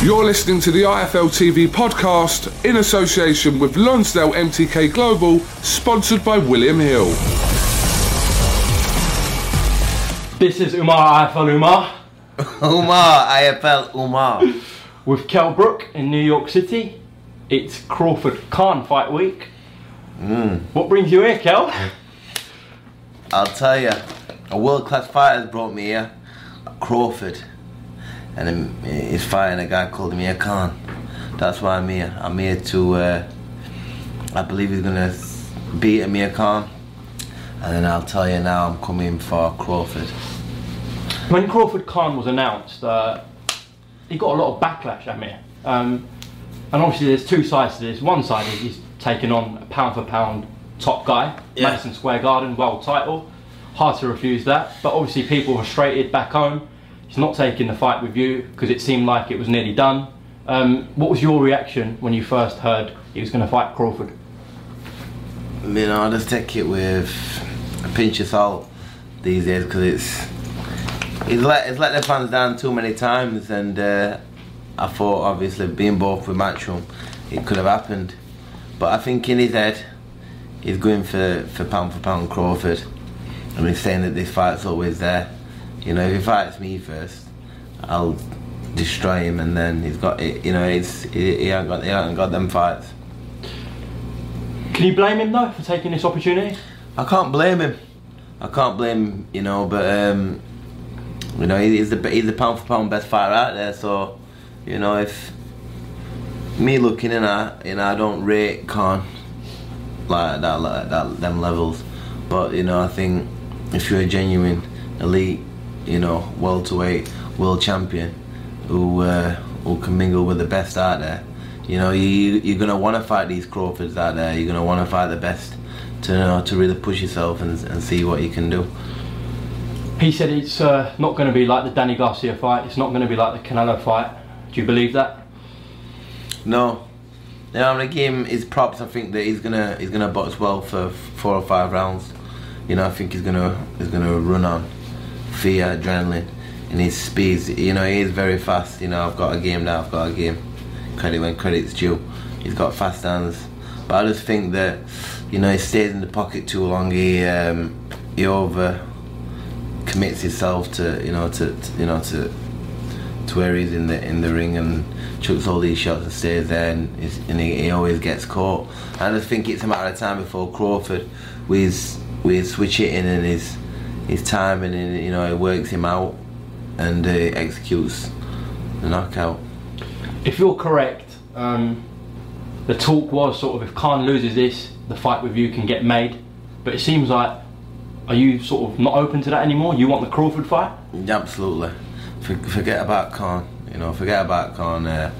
You're listening to the IFL TV podcast in association with Lonsdale MTK Global, sponsored by William Hill. This is Umar IFL Umar Umar, IFL Umar. with Kell Brook in New York City. It's Crawford Khan fight week. Mm. What brings you here, Kell? I'll tell you, a world class fighter has brought me here, Crawford. And him- he's fighting a guy called Amir Khan. That's why I'm here. I'm here to, uh, I believe he's gonna beat Amir Khan. And then I'll tell you now, I'm coming for Crawford. When Crawford Khan was announced, uh, he got a lot of backlash, Amir. Um, and obviously, there's two sides to this. One side is he's taken on a pound for pound top guy, Yeah. Madison Square Garden, world title. Hard to refuse that. But obviously, people were frustrated back home. He's not taking the fight with you because it seemed like it was nearly done. Um, what was your reaction when you first heard he was going to fight Crawford? You know, I just take it with a pinch of salt these days because it's he's let he's let the fans down too many times, and uh, I thought obviously being both with Matchroom, it could have happened, but I think in his head, he's going for for pound for pound Crawford, and he's saying that this fight's always there. You know, if he fights me first, I'll destroy him, and then he's got it. You know, it's he, he hasn't got he hasn't got them fights. Can you blame him though for taking this opportunity? I can't blame him. I can't blame him, you know, but um, you know he's the he's the pound for pound best fighter out there. So, you know, if me looking in at, you know, I don't rate Khan like that, like that them levels. But you know, I think if you're a genuine elite, you know, welterweight world champion who uh, who can mingle with the best out there, you know, you you're gonna want to fight these Crawfords out there. You're gonna want to fight the best to you know to really push yourself and, and see what you can do. He said it's uh, not going to be like the Danny Garcia fight. It's not going to be like the Canelo fight. Do you believe that? No. You know, I'm gonna give him his props. I think that he's gonna he's gonna box well for four or five rounds. You know, I think he's gonna he's gonna run on fear, adrenaline, and his speeds. You know, he is very fast. You know, I've got a game now. I've got a game. Credit when credit's due. He's got fast hands, but I just think that you know he stays in the pocket too long. He um, he over commits himself to you know to, to you know to to where he's in the in the ring and chucks all these shots and stays there and, and he, he always gets caught. I just think it's a matter of time before Crawford with his switch hitting and his his timing and you know it works him out and uh, executes the knockout. If you're correct, um, the talk was sort of if Khan loses this, the fight with you can get made. But it seems like, are you sort of not open to that anymore? You want the Crawford fight? Absolutely. For, forget about Khan. You know, forget about Khan. Uh,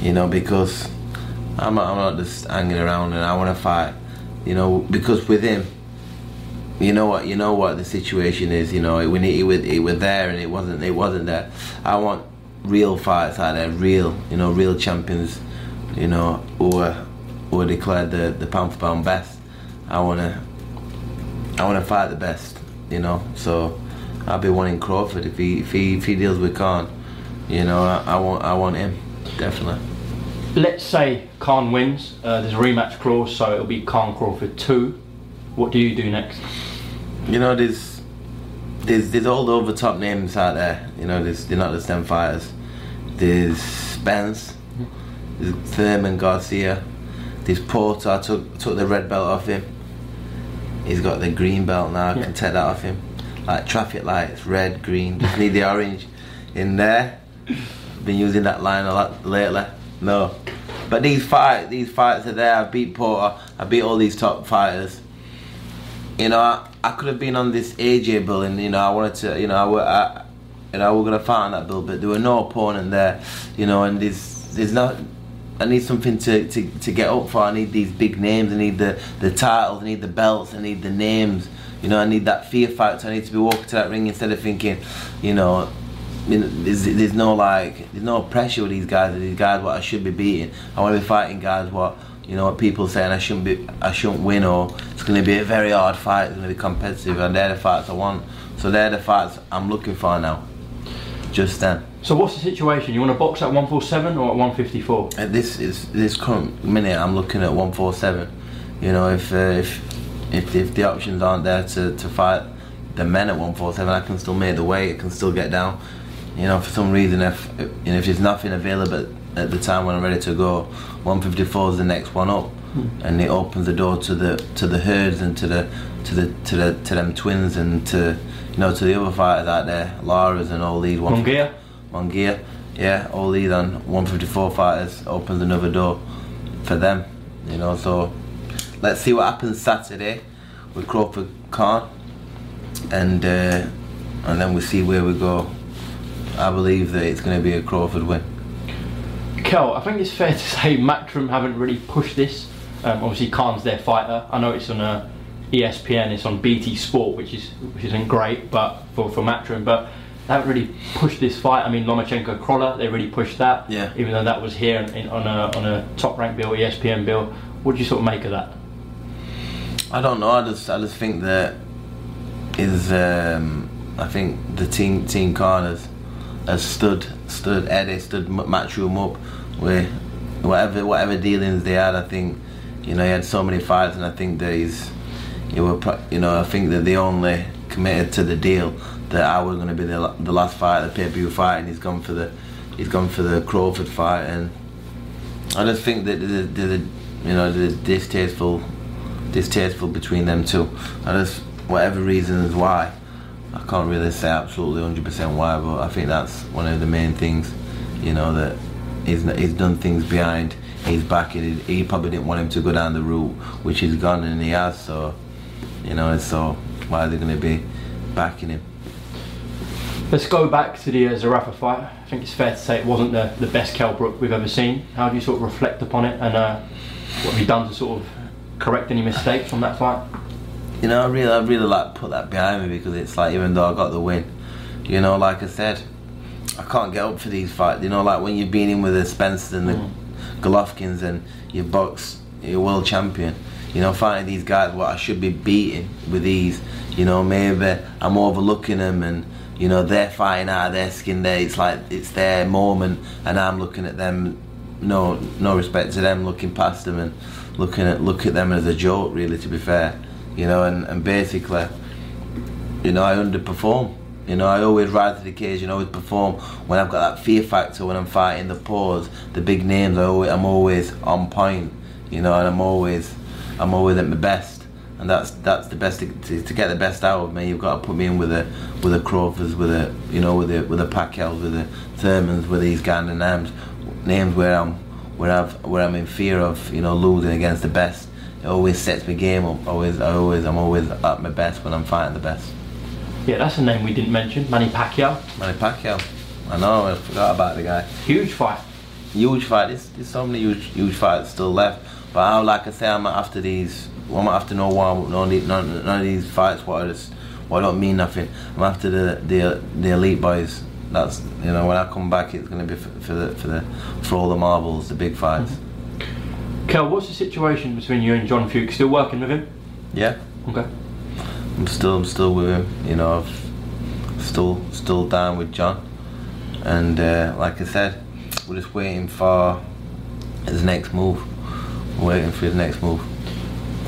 you know, because I'm not, I'm not just hanging around and I want to fight. You know, because with him, you know what, you know what the situation is. You know, when he, he, was, he was there and it wasn't, it wasn't there. I want real fights out there, real, you know, real champions. You know, who are, who are declared the the pound for pound best. I wanna, I wanna fight the best. You know, so. I'll be wanting Crawford if he if he if he deals with Khan. You know, I, I want I want him definitely. Let's say Khan wins. Uh, there's a rematch clause, so it'll be Khan Crawford two. What do you do next? You know, there's there's there's all the over top names out there. You know, there's they're not just them fighters. There's Spence, there's Thurman Garcia, there's Porter. I took took the red belt off him. He's got the green belt now. I Yeah. can take that off him. Like traffic lights, red, green. Just need the orange in there. Been using that line a lot lately. No, but these fight these fights are there. I beat Porter. I beat all these top fighters you know, I, I could have been on this AJ bill, and you know, I wanted to, you know, I, wa- I you know, we're gonna fight on that bill, but there were no opponent there, you know, and there's there's not. I need something to, to, to get up for. I need these big names. I need the, the titles. I need the belts. I need the names. You know, I need that fear factor. I need to be walking to that ring instead of thinking, you know, you know, there's, there's no like, there's no pressure with these guys. These guys, what I should be beating. I want to be fighting guys what you know what people saying I shouldn't be, I shouldn't win, or it's going to be a very hard fight. It's going to be competitive, and they're the fights I want. So they're the fights I'm looking for now. Just then. So what's the situation? You want to box at 147 or at 154? At this is this current minute, I'm looking at 147. You know, if uh, if if if the options aren't there to, to fight the men at 147, I can still make the weight. I can still get down. You know, for some reason, if you know, if there's nothing available at the time when I'm ready to go, 154 is the next one up, and it opens the door to the to the Hurds and to the to the to the to them twins and to you know to the other fighters out there, Lara's and all these. ones. Munguia? Munguia, yeah, all these on 154 fighters opens another door for them, you know. So let's see what happens Saturday with Crawford Khan, and uh, and then we see where we go. I believe that it's going to be a Crawford win. Kell, I think it's fair to say Matchroom haven't really pushed this. Um, obviously, Khan's their fighter. I know it's on uh, ESPN, it's on BT Sport, which is which isn't great, but for for Matchroom, but they haven't really pushed this fight. I mean, Lomachenko Crolla, they really pushed that. Yeah. Even though that was here in, in, on a on a top ranked bill, ESPN bill. What do you sort of make of that? I don't know. I just I just think that is um, I think the team team Khan has, has stood stood Eddie stood Matchroom up with whatever whatever dealings they had. I think you know he had so many fights, and I think that he's you were you know I think that they only committed to the deal that I was going to be the, the last fight, the pay per view fight, and he's gone for the he's gone for the Crawford fight, and I just think that the, the, the you know the distasteful distasteful between them two. I just whatever reasons why. I can't really say absolutely 100% why, but I think that's one of the main things. You know that he's he's done things behind his back. He, he probably didn't want him to go down the route which he's gone, and he has. So you know, so why are they going to be backing him? Let's go back to the uh, Zerafa fight. I think it's fair to say it wasn't the, the best Kell Brook we've ever seen. How do you sort of reflect upon it, and uh, what have you done to sort of correct any mistakes from that fight? You know, I really, I really like put that behind me because it's like even though I got the win, you know, like I said, I can't get up for these fights. You know, like when you've been in with the Spencers and the mm. Golovkins and you box, you're world champion. You know, fighting these guys, what I should be beating with these. You know, maybe I'm overlooking them and you know they're fighting out of their skin. There, it's like it's their moment, and I'm looking at them. No, no respect to them, looking past them and looking at look at them as a joke. Really, to be fair, you know, and, and basically, you know, I underperform. You know, I always rise to the occasion, always perform when I've got that fear factor when I'm fighting the pause, the big names. I always, I'm always on point. You know, and I'm always, I'm always at my best, and that's that's the best to, to, get the best out of me. You've got to put me in with a with a Crawfords, with a you know, with a with a Pacquiao, with a Thurmans, with these kind of names, names where I'm where I've where I'm in fear of you know losing against the best. It always sets my game up. Always, I always, I'm always at my best when I'm fighting the best. Yeah, that's a name we didn't mention. Manny Pacquiao, Manny Pacquiao. I know, I forgot about the guy. huge fight. Huge fight. There's, there's so many huge, huge fights still left. But I, like I say, I'm after these. Well, I'm after no one, none, none, none of these fights. What I just, what I don't mean nothing. I'm after the, the, the elite boys. That's you know when I come back, it's gonna be for, for the, for the, for all the marbles, the big fights. Mm-hmm. Kell, what's the situation between you and John Fewkes? Still working with him? Yeah, Okay. I'm still, I'm still with him. You know, I've still, still down with John. And uh, like I said, we're just waiting for his next move. We're waiting for his next move.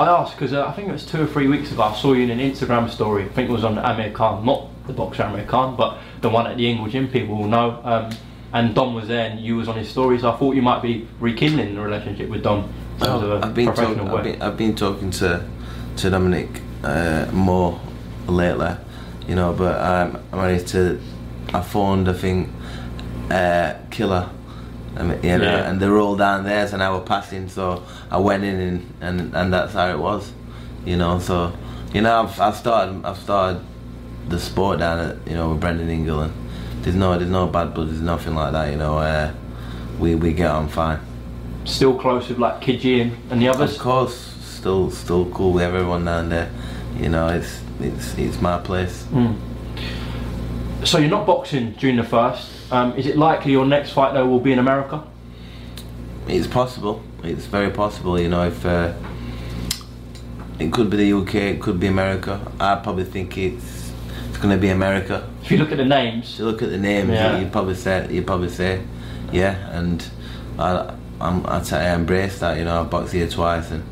I asked because uh, I think it was two or three weeks ago. I saw you in an Instagram story. I think it was on Amir Khan, not the boxer Amir Khan, but the one at the Ingle Gym, people will know. Um, and Dom was there, and you was on his story, so I thought you might be rekindling the relationship with Dom in terms of a Oh, I've been, talk, I've, been, I've been talking to to Dominic uh, more lately, you know, but um, I managed to. I phoned, I think, uh, Killer, I mean, you know, Yeah. and they're all down there, so now we're passing, so I went in and, and, and that's how it was, you know, so, you know, I've, I've started, I've started the sport down at, you know, with Brendan Ingle, and there's no, there's no bad blood, there's nothing like that, you know, uh, we, we get on fine. Still close with like Kidji and, and the others. Of course, still still cool with everyone down there. You know, it's it's it's my place. So you're not boxing during the first. Um, is it likely your next fight though will be in America? It's possible. It's very possible. You know, if uh, it could be the UK, it could be America. I probably think it's it's going to be America. If you look at the names, To look at the names, Yeah. you'd probably say you'd probably say, yeah. And I I'm, I t- I embrace that. You know, I've boxed here twice, and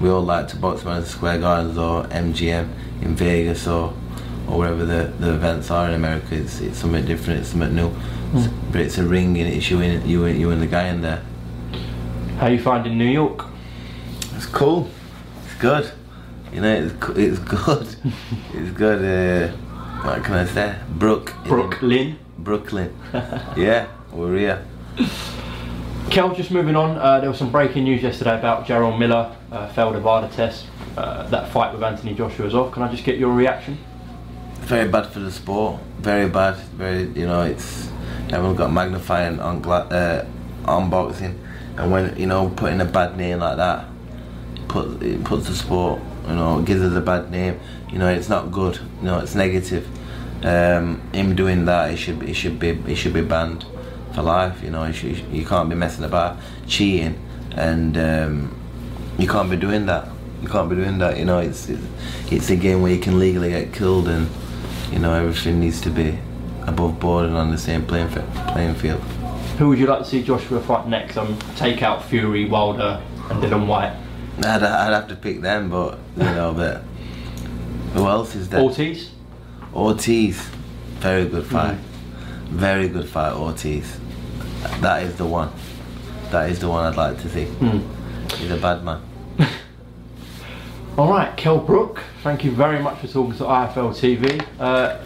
we all like to box Madison Square Gardens or MGM in Vegas or or wherever the, the events are in America. It's it's something different. It's something new. It's- But it's a ring, and it's you and you and you and the guy in there. how you finding New York? It's cool. It's good. You know, it's it's good. it's good. Uh, what can I say? Brook. Brooklyn. Brooklyn. yeah, we're here. Kell, just moving on, uh, there was some breaking news yesterday about Jarrell Miller, uh, failed a VADA test. Uh, that fight with Anthony Joshua's off. Can I just get your reaction? Very bad for the sport. Very bad. Very, you know, it's everyone got magnifying on gla- uh, on boxing, and when you know putting a bad name like that, put it puts the sport. You know, gives us a bad name. You know, it's not good. You know, it's negative. Um, him doing that, he should be, he should be, he should be banned for life. You know, you, should, you can't be messing about, cheating, and um, you can't be doing that. You can't be doing that. You know, it's it's, it's a game where you can legally get killed, and you know everything needs to be above board and on the same playing playing field. Who would you like to see Joshua fight next? Um, take out Fury, Wilder, and Dillian Whyte. I'd, I'd have to pick them, but you know, but who else is there? Ortiz. Ortiz, very good fight, very good fight. Ortiz, that is the one. That is the one I'd like to see. He's a bad man. All right, Kell Brook. Thank you very much for talking to IFL TV. Uh,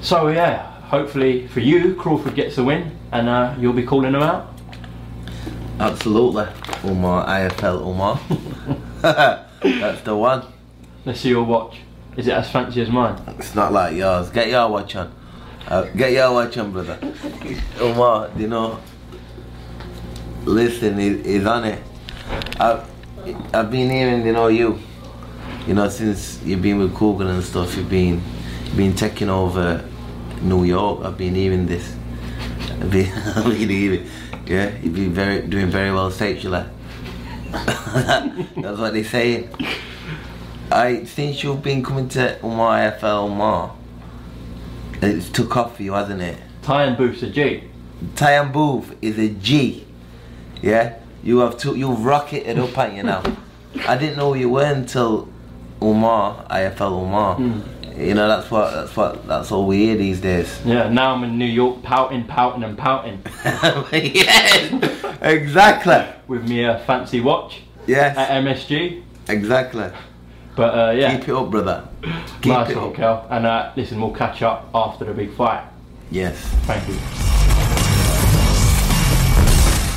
so yeah, hopefully for you, Crawford gets the win, and uh, you'll be calling him out. Absolutely, Umar IFL Umar. That's the one. Let's see your watch. Is it as fancy as mine? It's not like yours. Get your watch on. Uh, get your watch on, brother. Umar, you know, listen, he, he's on it. I've, I've been hearing, you know, you, you know, since you've been with Coogan and stuff, you've been, you've been taking over New York. I've been hearing this. I've been, I've been hearing, yeah, you've been very, doing very well sexually. That's what they saying. I since you've been coming to Umar FL Umar, it's took off for you, hasn't it? Tyan Booth's a G. Tyan Booth is a G. Yeah? You have to you've rocketed up at you now. I didn't know who you were until Umar, IFL Umar. Hmm. You know that's what that's what that's all we hear these days. Yeah, now I'm in New York, pouting, pouting, and pouting yes! Exactly. with me a fancy watch Yes. at. MSG. Exactly. But uh, yeah, Keep it up, brother. Keep nice it one, up. Kell. And uh, listen, we'll catch up after the big fight. Yes. Thank you.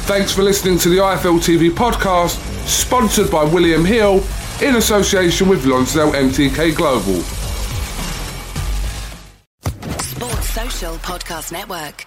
Thanks for listening to the IFL TV podcast, sponsored by William Hill in association with Lonsdale MTK Global. Sports Social Podcast Network.